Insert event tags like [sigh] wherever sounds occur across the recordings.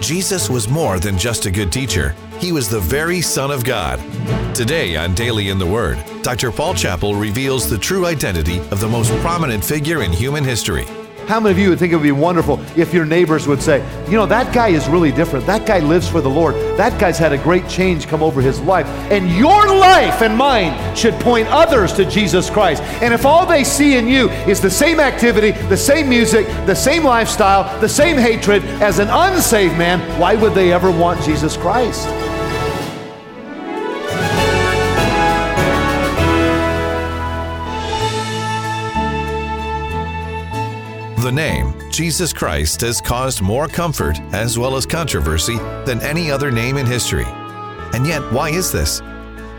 Jesus was more than just a good teacher. He was the very Son of God. Today on Daily in the Word, Dr. Paul Chappell reveals the true identity of the most prominent figure in human history. How many of you would think it would be wonderful if your neighbors would say, you know, that guy is really different. That guy lives for the Lord. That guy's had a great change come over his life. And your life and mine should point others to Jesus Christ. And if all they see in you is the same activity, the same music, the same lifestyle, the same hatred as an unsaved man, why would they ever want Jesus Christ? The name, Jesus Christ, has caused more comfort as well as controversy than any other name in history. And yet, why is this?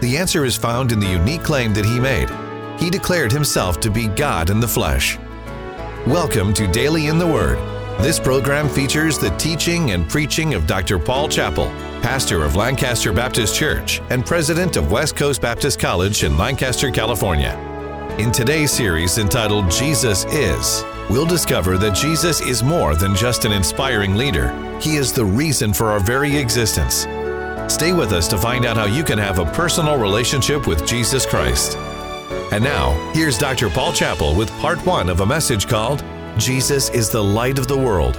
The answer is found in the unique claim that he made. He declared himself to be God in the flesh. Welcome to Daily in the Word. This program features the teaching and preaching of Dr. Paul Chappell, pastor of Lancaster Baptist Church and president of West Coast Baptist College in Lancaster, California. In today's series entitled Jesus Is, we'll discover that Jesus is more than just an inspiring leader, He is the reason for our very existence. Stay with us to find out how you can have a personal relationship with Jesus Christ. And now, here's Dr. Paul Chappell with part one of a message called Jesus is the Light of the World.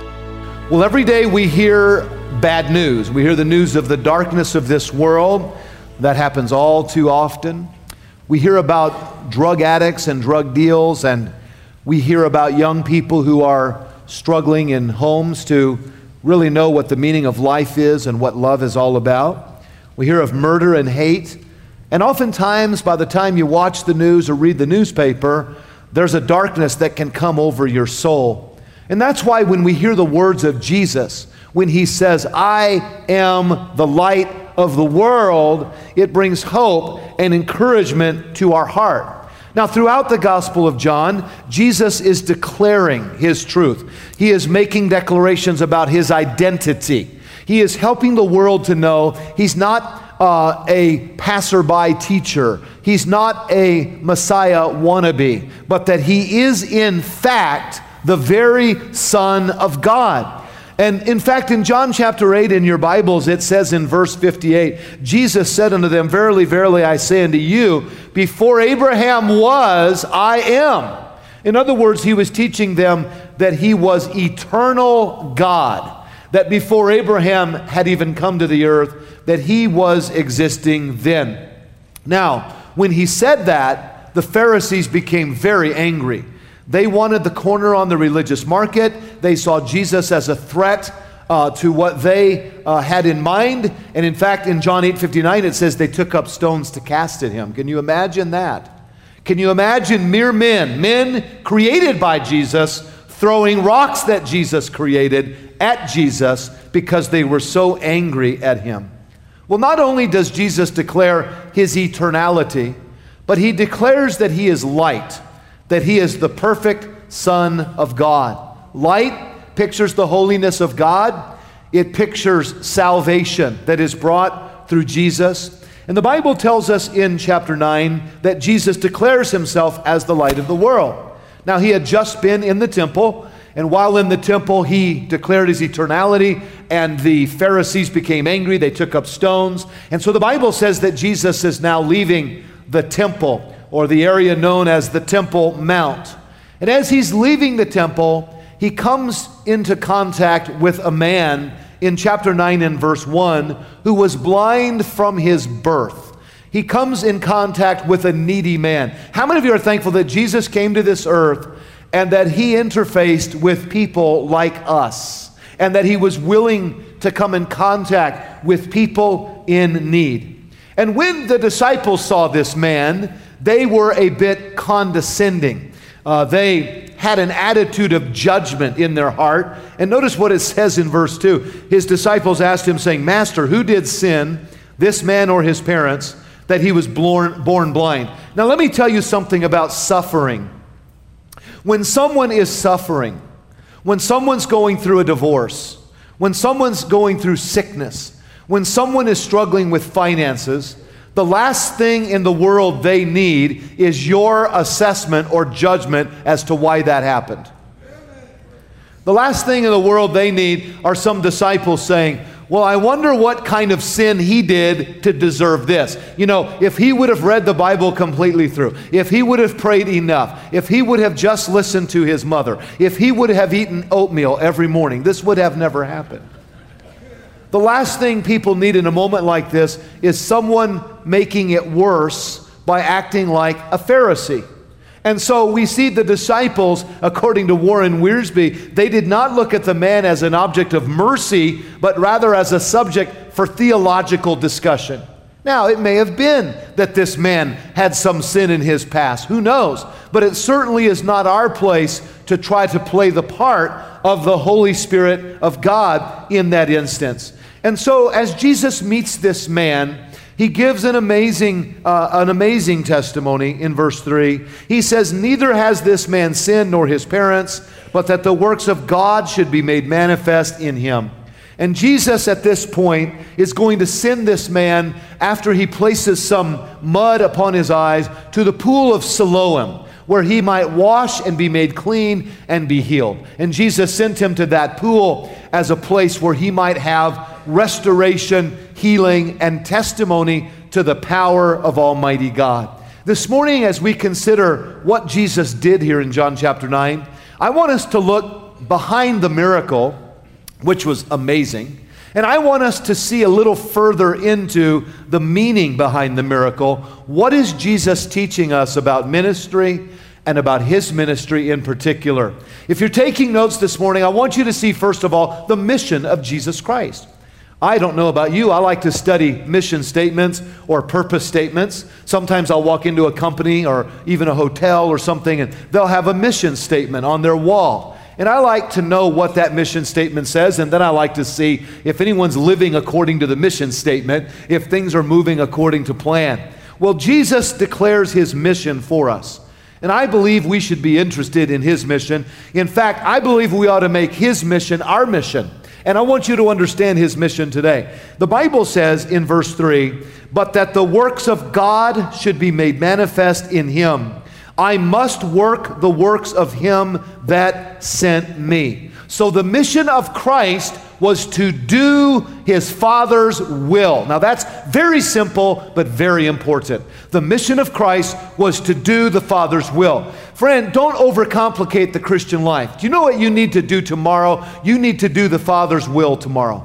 Well, every day we hear bad news. We hear the news of the darkness of this world. That happens all too often. We hear about drug addicts and drug deals, and we hear about young people who are struggling in homes to really know what the meaning of life is and what love is all about. We hear of murder and hate. And oftentimes, by the time you watch the news or read the newspaper, there's a darkness that can come over your soul. And that's why when we hear the words of Jesus, when he says, I am the light of the world, it brings hope and encouragement to our heart. Now, throughout the Gospel of John, Jesus is declaring his truth. He is making declarations about his identity. He is helping the world to know he's not uh, a passerby teacher, he's not a Messiah wannabe, but that he is, in fact, the very Son of God. And in fact, in John chapter 8 in your Bibles, it says in verse 58 Jesus said unto them, Verily, verily, I say unto you, before Abraham was, I am. In other words, he was teaching them that he was eternal God, that before Abraham had even come to the earth, that he was existing then. Now, when he said that, the Pharisees became very angry. They wanted the corner on the religious market. They saw Jesus as a threat uh, to what they uh, had in mind. And in fact, in John 8 59, it says they took up stones to cast at him. Can you imagine that? Can you imagine mere men, men created by Jesus, throwing rocks that Jesus created at Jesus because they were so angry at him? Well, not only does Jesus declare his eternality, but he declares that he is light that he is the perfect Son of God. Light pictures the holiness of God, it pictures salvation that is brought through Jesus. And the Bible tells us in chapter 9 that Jesus declares himself as the light of the world. Now, he had just been in the temple, and while in the temple, he declared his eternality, and the Pharisees became angry. They took up stones. And so the Bible says that Jesus is now leaving the temple or the area known as the Temple Mount. And as he's leaving the temple, he comes into contact with a man in chapter 9 and verse 1 who was blind from his birth. He comes in contact with a needy man. How many of you are thankful that Jesus came to this earth and that he interfaced with people like us and that he was willing to come in contact with people in need? And when the disciples saw this man, they were a bit condescending. Uh, they had an attitude of judgment in their heart. And notice what it says in verse 2. His disciples asked him, saying, Master, who did sin, this man or his parents, that he was born, born blind? Now, let me tell you something about suffering. When someone is suffering, when someone's going through a divorce, when someone's going through sickness, when someone is struggling with finances, the last thing in the world they need is your assessment or judgment as to why that happened. The last thing in the world they need are some disciples saying, well, I wonder what kind of sin he did to deserve this. You know, if he would have read the Bible completely through, if he would have prayed enough, if he would have just listened to his mother, if he would have eaten oatmeal every morning, this would have never happened. The last thing people need in a moment like this is someone making it worse by acting like a Pharisee. And so we see the disciples, according to Warren Wiersbe, they did not look at the man as an object of mercy, but rather as a subject for theological discussion. Now, it may have been that this man had some sin in his past. Who knows? But it certainly is not our place to try to play the part of the Holy Spirit of God in that instance. And so, as Jesus meets this man, he gives an amazing, uh, an amazing testimony in verse 3. He says, Neither has this man sinned nor his parents, but that the works of God should be made manifest in him. And Jesus, at this point, is going to send this man, after he places some mud upon his eyes, to the pool of Siloam, where he might wash and be made clean and be healed. And Jesus sent him to that pool as a place where he might have restoration, healing, and testimony to the power of Almighty God. This morning, as we consider what Jesus did here in John chapter 9, I want us to look behind the miracle, which was amazing. And I want us to see a little further into the meaning behind the miracle. What is Jesus teaching us about ministry and about his ministry in particular? If you're taking notes this morning, I want you to see, first of all, the mission of Jesus Christ. I don't know about you. I like to study mission statements or purpose statements. Sometimes I'll walk into a company or even a hotel or something, and they'll have a mission statement on their wall. And I like to know what that mission statement says, and then I like to see if anyone's living according to the mission statement, if things are moving according to plan. Well, Jesus declares his mission for us. And I believe we should be interested in his mission. In fact, I believe we ought to make his mission our mission. And I want you to understand his mission today. The Bible says in verse 3 But that the works of God should be made manifest in him. I must work the works of him that sent me. So the mission of Christ was to do his Father's will. Now that's very simple, but very important. The mission of Christ was to do the Father's will. Friend, don't overcomplicate the Christian life. Do you know what you need to do tomorrow? You need to do the Father's will tomorrow.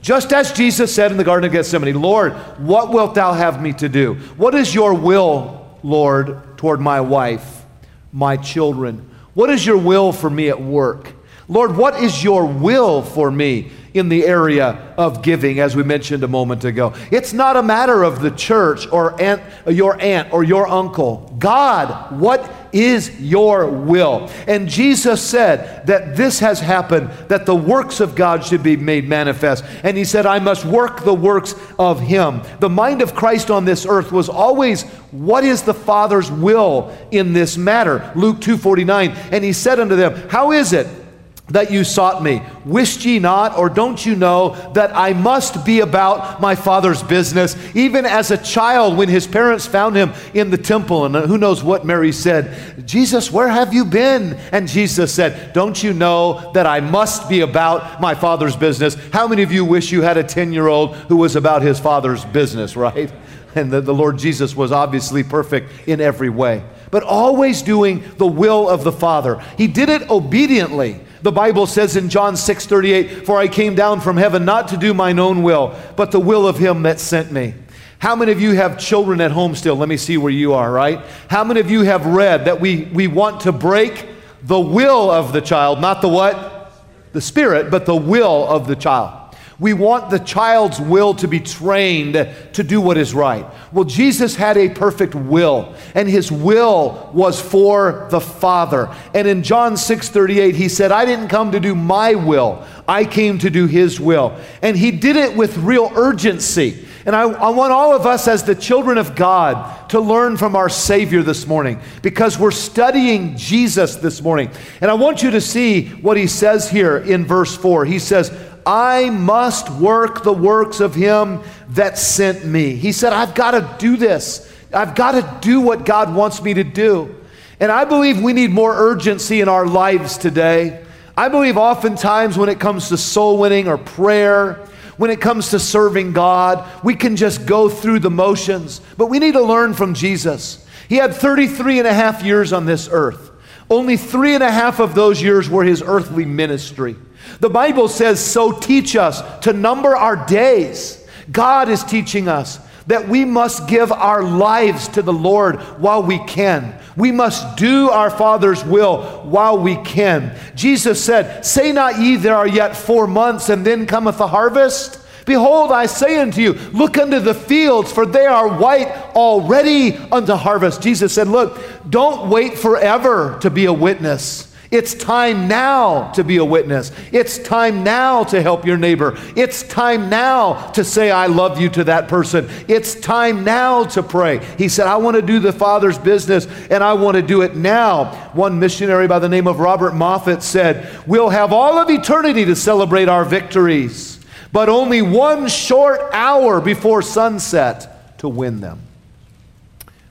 Just as Jesus said in the Garden of Gethsemane, Lord, what wilt thou have me to do? What is your will, Lord, toward my wife, my children? What is your will for me at work? Lord, what is your will for me in the area of giving, as we mentioned a moment ago? It's not a matter of the church or aunt, your aunt or your uncle. God, what is your will? And Jesus said that this has happened, that the works of God should be made manifest. And he said, I must work the works of him. The mind of Christ on this earth was always, what is the Father's will in this matter? Luke 2:49. And he said unto them, How is it? That you sought me. Wished ye not, or don't you know that I must be about my Father's business? Even as a child, when his parents found him in the temple, and who knows what Mary said, Jesus, where have you been? And Jesus said, Don't you know that I must be about my Father's business? How many of you wish you had a 10 year old who was about his Father's business, [laughs] right? And the, the Lord Jesus was obviously perfect in every way, but always doing the will of the Father. He did it obediently. The Bible says in John 6 38, For I came down from heaven not to do mine own will, but the will of him that sent me. How many of you have children at home still? Let me see where you are, right? How many of you have read that we, we want to break the will of the child, not the what? The spirit, but the will of the child. We want the child's will to be trained to do what is right. Well, Jesus had a perfect will, and his will was for the Father. And in John 6 38, he said, I didn't come to do my will, I came to do his will. And he did it with real urgency. And I, I, want all of us, as the children of God, to learn from our Savior this morning because we're studying Jesus this morning. And I want you to see what he says here in verse 4. He says, I must work the works of him that sent me. He said, I've got to do this. I've got to do what God wants me to do. And I believe we need more urgency in our lives today. I believe oftentimes when it comes to soul winning or prayer, when it comes to serving God, we can just go through the motions. But we need to learn from Jesus. He had 33 and a half years on this earth. Only three and a half of those years were his earthly ministry. The Bible says, So teach us to number our days. God is teaching us that we must give our lives to the Lord while we can. We must do our Father's will while we can. Jesus said, Say not ye, there are yet four months, and then cometh the harvest. Behold, I say unto you, look unto the fields, for they are white already unto harvest. Jesus said, Look, don't wait forever to be a witness. It's time now to be a witness. It's time now to help your neighbor. It's time now to say, I love you to that person. It's time now to pray. He said, I want to do the Father's business and I want to do it now. One missionary by the name of Robert Moffat said, We'll have all of eternity to celebrate our victories, but only one short hour before sunset to win them.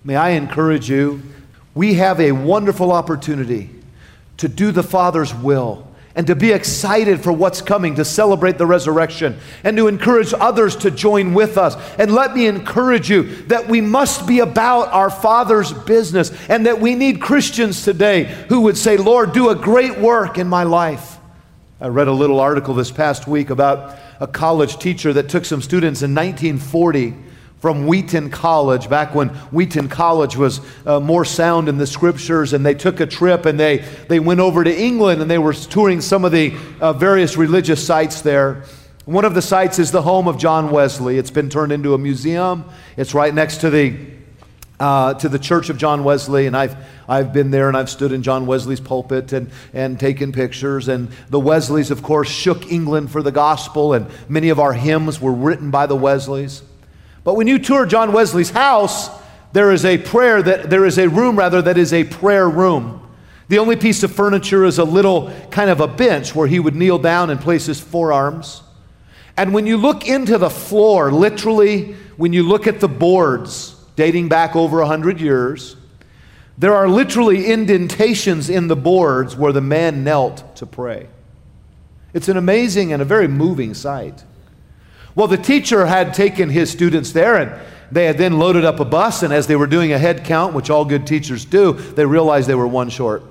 May I encourage you, we have a wonderful opportunity to do the Father's will and to be excited for what's coming, to celebrate the resurrection, and to encourage others to join with us. And let me encourage you that we must be about our Father's business, and that we need Christians today who would say, Lord, do a great work in my life. I read a little article this past week about a college teacher that took some students in 1940 from Wheaton College, back when Wheaton College was uh, more sound in the scriptures, and they took a trip and they, they went over to England and they were touring some of the uh, various religious sites there. One of the sites is the home of John Wesley. It's been turned into a museum. It's right next to the uh, to the Church of John Wesley, and I've I've been there and I've stood in John Wesley's pulpit and and taken pictures. And the Wesleys, of course, shook England for the gospel, and many of our hymns were written by the Wesleys. But when you tour John Wesley's house, there is a prayer that there is a room rather that is a prayer room. The only piece of furniture is a little kind of a bench where he would kneel down and place his forearms. And when you look into the floor, literally, when you look at the boards dating back over a 100 years, there are literally indentations in the boards where the man knelt to pray. It's an amazing and a very moving sight. Well, the teacher had taken his students there and they had then loaded up a bus, and as they were doing a head count, which all good teachers do, they realized they were one short.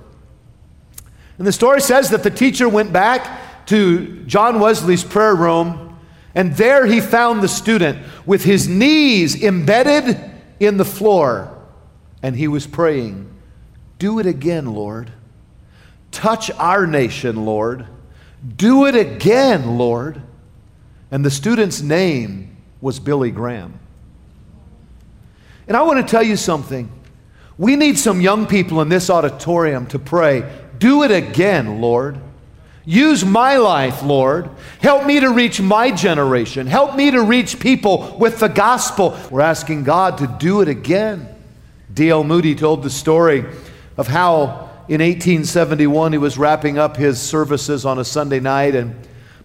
And the story says that the teacher went back to John Wesley's prayer room, and there he found the student with his knees embedded in the floor, and he was praying, Do it again, Lord. Touch our nation, Lord. Do it again, Lord. And the student's name was Billy Graham. And I want to tell you something. We need some young people in this auditorium to pray, Do it again, Lord. Use my life, Lord. Help me to reach my generation. Help me to reach people with the gospel. We're asking God to do it again. D.L. Moody told the story of how in 1871 he was wrapping up his services on a Sunday night and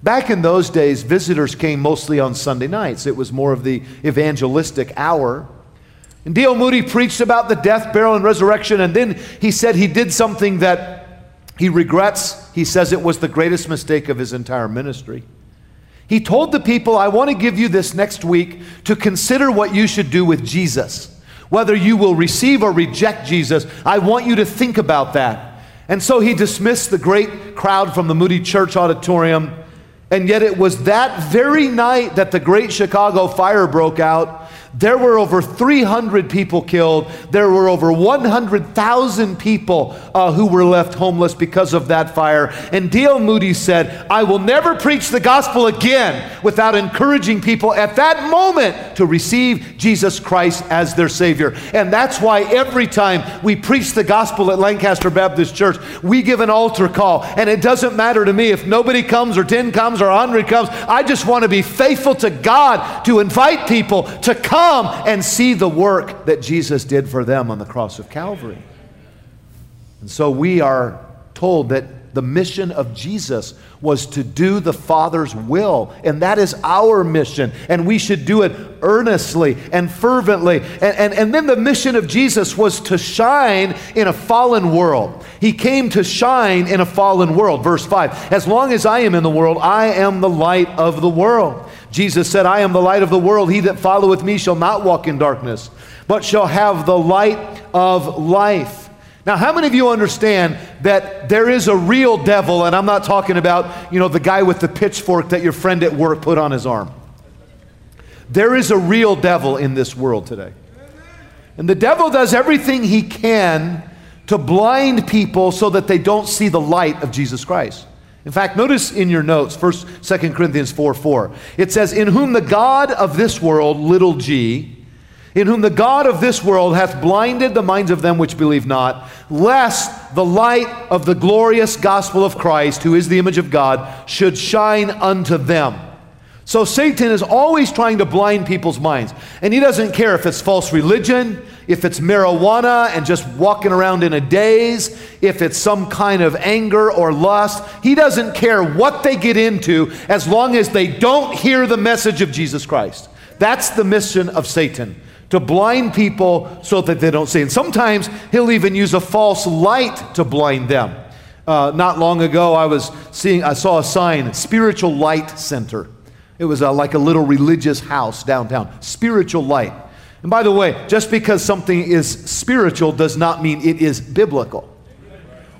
Back in those days, visitors came mostly on Sunday nights. It was more of the evangelistic hour. And D.L. Moody preached about the death, burial, and resurrection, and then he said he did something that he regrets. He says it was the greatest mistake of his entire ministry. He told the people, I want to give you this next week to consider what you should do with Jesus. Whether you will receive or reject Jesus, I want you to think about that. And so he dismissed the great crowd from the Moody Church auditorium and yet, it was that very night that the great Chicago fire broke out there were over 300 people killed. There were over 100,000 people uh, who were left homeless because of that fire. And D.L. Moody said, I will never preach the gospel again without encouraging people at that moment to receive Jesus Christ as their Savior. And that's why every time we preach the gospel at Lancaster Baptist Church, we give an altar call. And it doesn't matter to me if nobody comes or 10 comes or 100 comes. I just want to be faithful to God to invite people to come come and see the work that Jesus did for them on the cross of Calvary. And so we are told that The mission of Jesus was to do the Father's will, and that is our mission, and we should do it earnestly and fervently. And, and, and then the mission of Jesus was to shine in a fallen world. He came to shine in a fallen world. Verse 5 As long as I am in the world, I am the light of the world. Jesus said, I am the light of the world. He that followeth me shall not walk in darkness, but shall have the light of life. Now, how many of you understand that there is a real devil, and I'm not talking about, you know, the guy with the pitchfork that your friend at work put on his arm. There is a real devil in this world today. And the devil does everything he can to blind people so that they don't see the light of Jesus Christ. In fact, notice in your notes, 1st, 2 Corinthians 4 4. It says, In whom the God of this world, little g, in whom the God of this world hath blinded the minds of them which believe not, lest the light of the glorious gospel of Christ, who is the image of God, should shine unto them. So Satan is always trying to blind people's minds. And he doesn't care if it's false religion, if it's marijuana and just walking around in a daze, if it's some kind of anger or lust. He doesn't care what they get into as long as they don't hear the message of Jesus Christ. That's the mission of Satan to blind people so that they don't see. And sometimes he'll even use a false light to blind them. Uh, not long ago, I was seeing, I saw a sign, Spiritual Light Center. It was a, like a little religious house downtown. Spiritual light. And by the way, just because something is spiritual does not mean it is biblical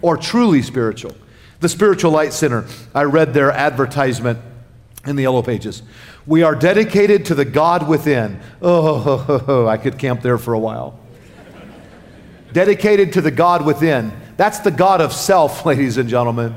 or truly spiritual. The Spiritual Light Center, I read their advertisement in the Yellow Pages. We are dedicated to the God within. Oh, [laughs] I could camp there for a while. dedicated to the God within. That's the God of self, [laughs] ladies and gentlemen.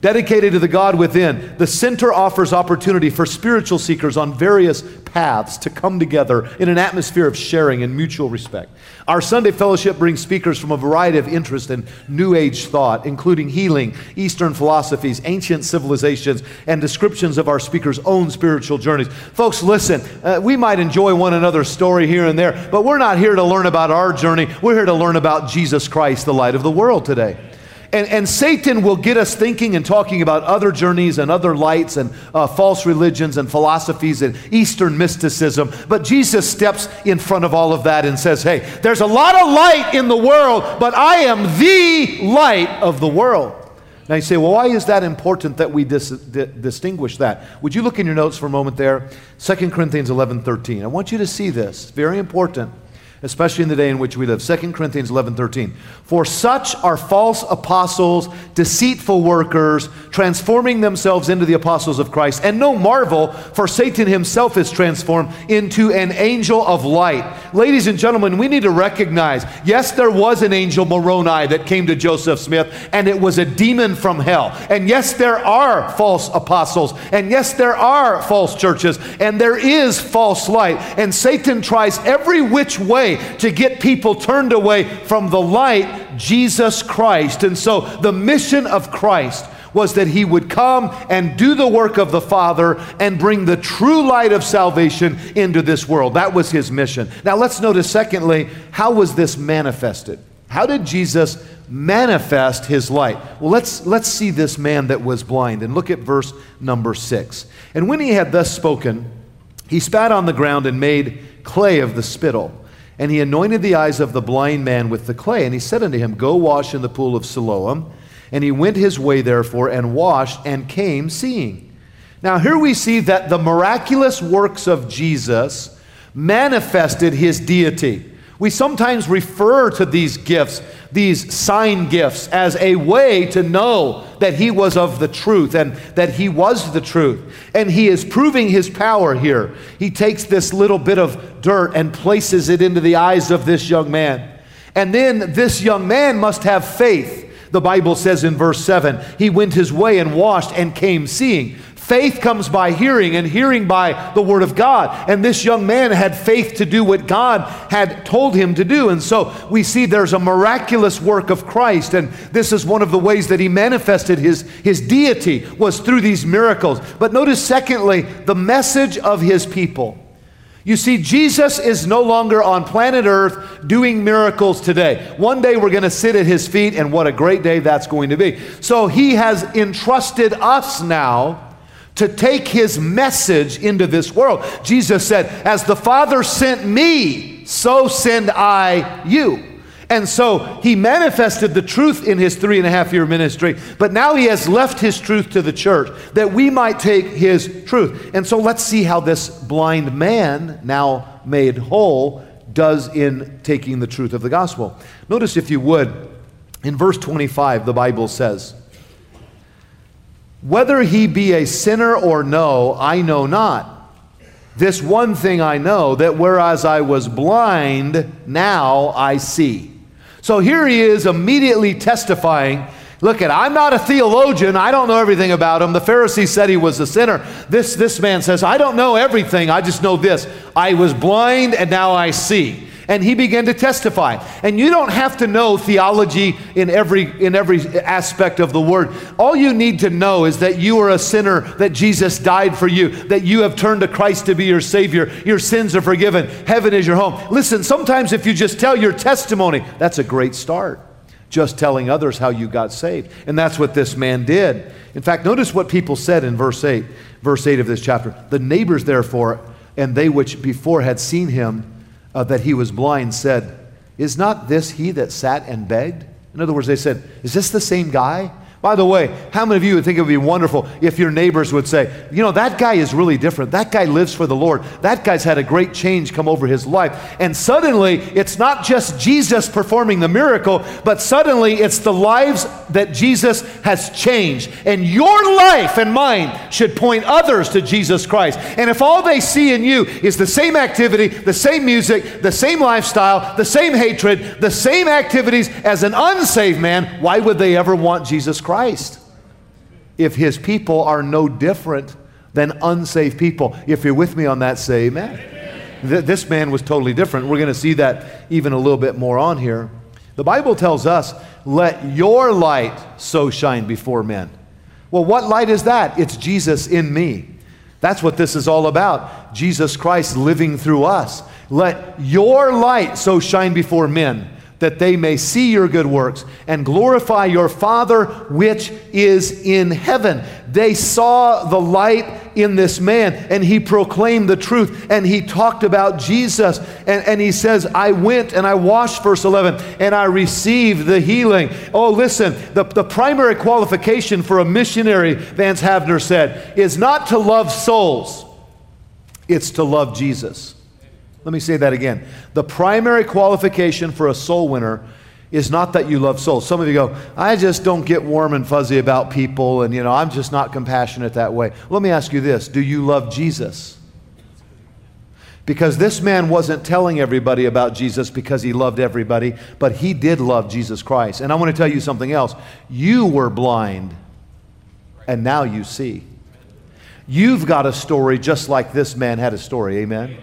Dedicated to the God within, the center offers opportunity for spiritual seekers on various paths to come together in an atmosphere of sharing and mutual respect. Our Sunday fellowship brings speakers from a variety of interest and New Age thought, including healing, Eastern philosophies, ancient civilizations, and descriptions of our speakers' own spiritual journeys. Folks, listen, uh, we might enjoy one another's story here and there, but we're not here to learn about our journey. We're here to learn about Jesus Christ, the light of the world today. And, and Satan will get us thinking and talking about other journeys and other lights and uh, false religions and philosophies and Eastern mysticism. But Jesus steps in front of all of that and says, Hey, there's a lot of light in the world, but I am the light of the world. Now you say, well, why is that important that we dis- di- distinguish that? Would you look in your notes for a moment there? 2 Corinthians 11 13. I want you to see this. Very important especially in the day in which we live. 2 Corinthians 11 13. For such are false apostles, deceitful workers, transforming themselves into the apostles of Christ. And no marvel, for Satan himself is transformed into an angel of light. Ladies and gentlemen, we need to recognize yes, there was an angel Moroni that came to Joseph Smith, and it was a demon from hell. And yes, there are false apostles, and yes, there are false churches, and there is false light. And Satan tries every which way way to get people turned away from the light, Jesus Christ. And so the mission of Christ was that he would come and do the work of the Father and bring the true light of salvation into this world. That was his mission. Now let's notice, secondly, how was this manifested? How did Jesus manifest his light? Well, let's, let's see this man that was blind and look at verse number six. And when he had thus spoken, he spat on the ground and made clay of the spittle and he anointed the eyes of the blind man with the clay. And he said unto him, Go wash in the pool of Siloam. And he went his way, therefore, and washed, and came seeing. Now, here we see that the miraculous works of Jesus manifested his deity. We sometimes refer to these gifts, these sign gifts, as a way to know that he was of the truth and that he was the truth. And he is proving his power here. He takes this little bit of dirt and places it into the eyes of this young man. And then this young man must have faith. The Bible says in verse 7 he went his way and washed and came seeing. Faith comes by hearing, and hearing by the Word of God. And this young man had faith to do what God had told him to do. And so we see there's a miraculous work of Christ. And this is one of the ways that he manifested his, his deity was through these miracles. But notice, secondly, the message of his people. You see, Jesus is no longer on planet Earth doing miracles today. One day we're going to sit at his feet, and what a great day that's going to be. So he has entrusted us now to take his message into this world. Jesus said, As the Father sent me, so send I you. And so he manifested the truth in his three and a half year ministry, but now he has left his truth to the church that we might take his truth. And so let's see how this blind man, now made whole, does in taking the truth of the gospel. Notice, if you would, in verse 25, the Bible says, Whether he be a sinner or no, I know not. This one thing I know that whereas I was blind, now I see. So here he is immediately testifying. Look at, I'm not a theologian. I don't know everything about him. The Pharisee said he was a sinner. This, this man says, I don't know everything. I just know this. I was blind and now I see and he began to testify. And you don't have to know theology in every, in every aspect of the word. All you need to know is that you are a sinner, that Jesus died for you, that you have turned to Christ to be your Savior, your sins are forgiven, heaven is your home. Listen, sometimes if you just tell your testimony, that's a great start. Just telling others how you got saved. And that's what this man did. In fact, notice what people said in verse 8, verse 8 of this chapter. The neighbors, therefore, and they which before had seen him, uh, that he was blind said, Is not this he that sat and begged? In other words, they said, Is this the same guy? By the way, how many of you would think it would be wonderful if your neighbors would say, you know, that guy is really different. That guy lives for the Lord. That guy's had a great change come over his life. And suddenly, it's not just Jesus performing the miracle, but suddenly it's the lives that Jesus has changed. And your life and mine should point others to Jesus Christ. And if all they see in you is the same activity, the same music, the same lifestyle, the same hatred, the same activities as an unsaved man, why would they ever want Jesus Christ. If his people are no different than unsaved people. If you're with me on that, say amen. amen. This man was totally different. We're going to see that even a little bit more on here. The Bible tells us, let your light so shine before men. Well, what light is that? It's Jesus in me. That's what this is all about. Jesus Christ living through us. Let your light so shine before men that they may see your good works and glorify your Father which is in heaven. They saw the light in this man, and he proclaimed the truth, and he talked about Jesus. And, and he says, I went and I washed, verse 11, and I received the healing. Oh, listen, the, the primary qualification for a missionary, Vance Havner said, is not to love souls, it's to love Jesus. Let me say that again. The primary qualification for a soul winner is not that you love souls. Some of you go, I just don't get warm and fuzzy about people, and you know, I'm just not compassionate that way. Let me ask you this do you love Jesus? Because this man wasn't telling everybody about Jesus because he loved everybody, but he did love Jesus Christ. And I want to tell you something else. You were blind, and now you see. You've got a story just like this man had a story. Amen.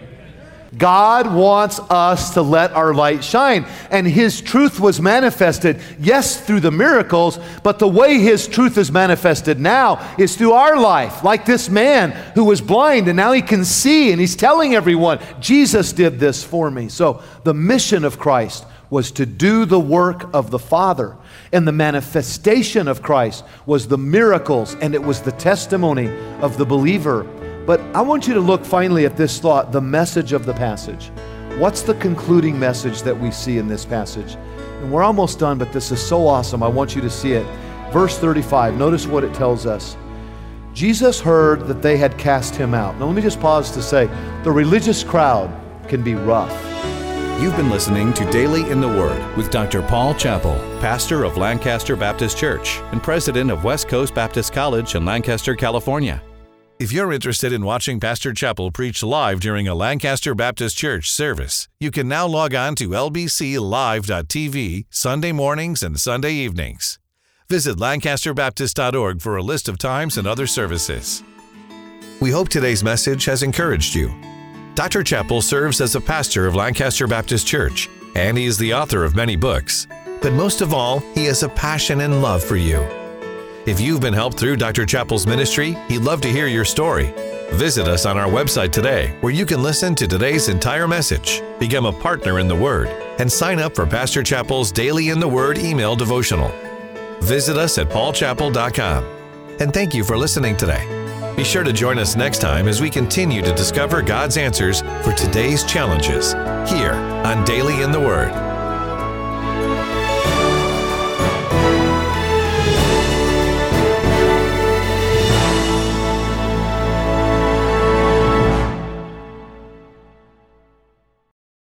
God wants us to let our light shine. And His truth was manifested, yes, through the miracles, but the way His truth is manifested now is through our life. Like this man who was blind and now he can see and he's telling everyone, Jesus did this for me. So the mission of Christ was to do the work of the Father. And the manifestation of Christ was the miracles and it was the testimony of the believer but I want you to look finally at this thought, the message of the passage. What's the concluding message that we see in this passage? And we're almost done, but this is so awesome. I want you to see it. Verse 35, notice what it tells us. Jesus heard that they had cast him out. Now, let me just pause to say the religious crowd can be rough. You've been listening to Daily in the Word with Dr. Paul Chappell, pastor of Lancaster Baptist Church and president of West Coast Baptist College in Lancaster, California. If you're interested in watching Pastor Chappell preach live during a Lancaster Baptist Church service, you can now log on to lbclive.tv Sunday mornings and Sunday evenings. Visit lancasterbaptist.org for a list of times and other services. We hope today's message has encouraged you. Dr. Chappell serves as a pastor of Lancaster Baptist Church, and he is the author of many books. But most of all, he has a passion and love for you. If you've been helped through Dr. Chappell's ministry, he'd love to hear your story. Visit us on our website today where you can listen to today's entire message, become a partner in the Word, and sign up for Pastor Chappell's Daily in the Word email devotional. Visit us at paulchappell.com. And thank you for listening today. Be sure to join us next time as we continue to discover God's answers for today's challenges here on Daily in the Word.